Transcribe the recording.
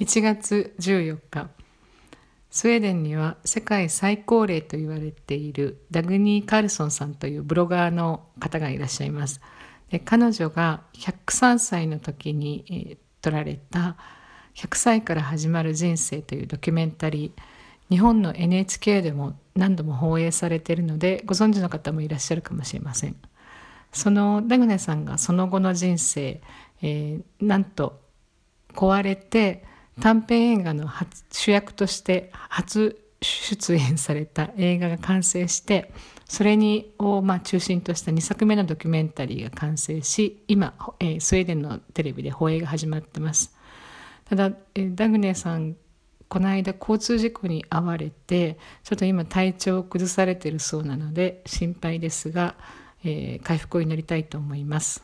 1月14日スウェーデンには世界最高齢と言われているダグニー・カールソンさんというブロガーの方がいらっしゃいます。で彼女が103歳の時に、えー、撮られた「100歳から始まる人生」というドキュメンタリー日本の NHK でも何度も放映されているのでご存知の方もいらっしゃるかもしれません。そのダグネさんがその後の人生、えー、なんと壊れて短編映画の主役として初出演された映画が完成してそれにをまあ中心とした2作目のドキュメンタリーが完成し今、えー、スウェーデンのテレビで放映が始まってますただ、えー、ダグネさんこの間交通事故に遭われてちょっと今体調を崩されてるそうなので心配ですが、えー、回復を祈りたいと思います。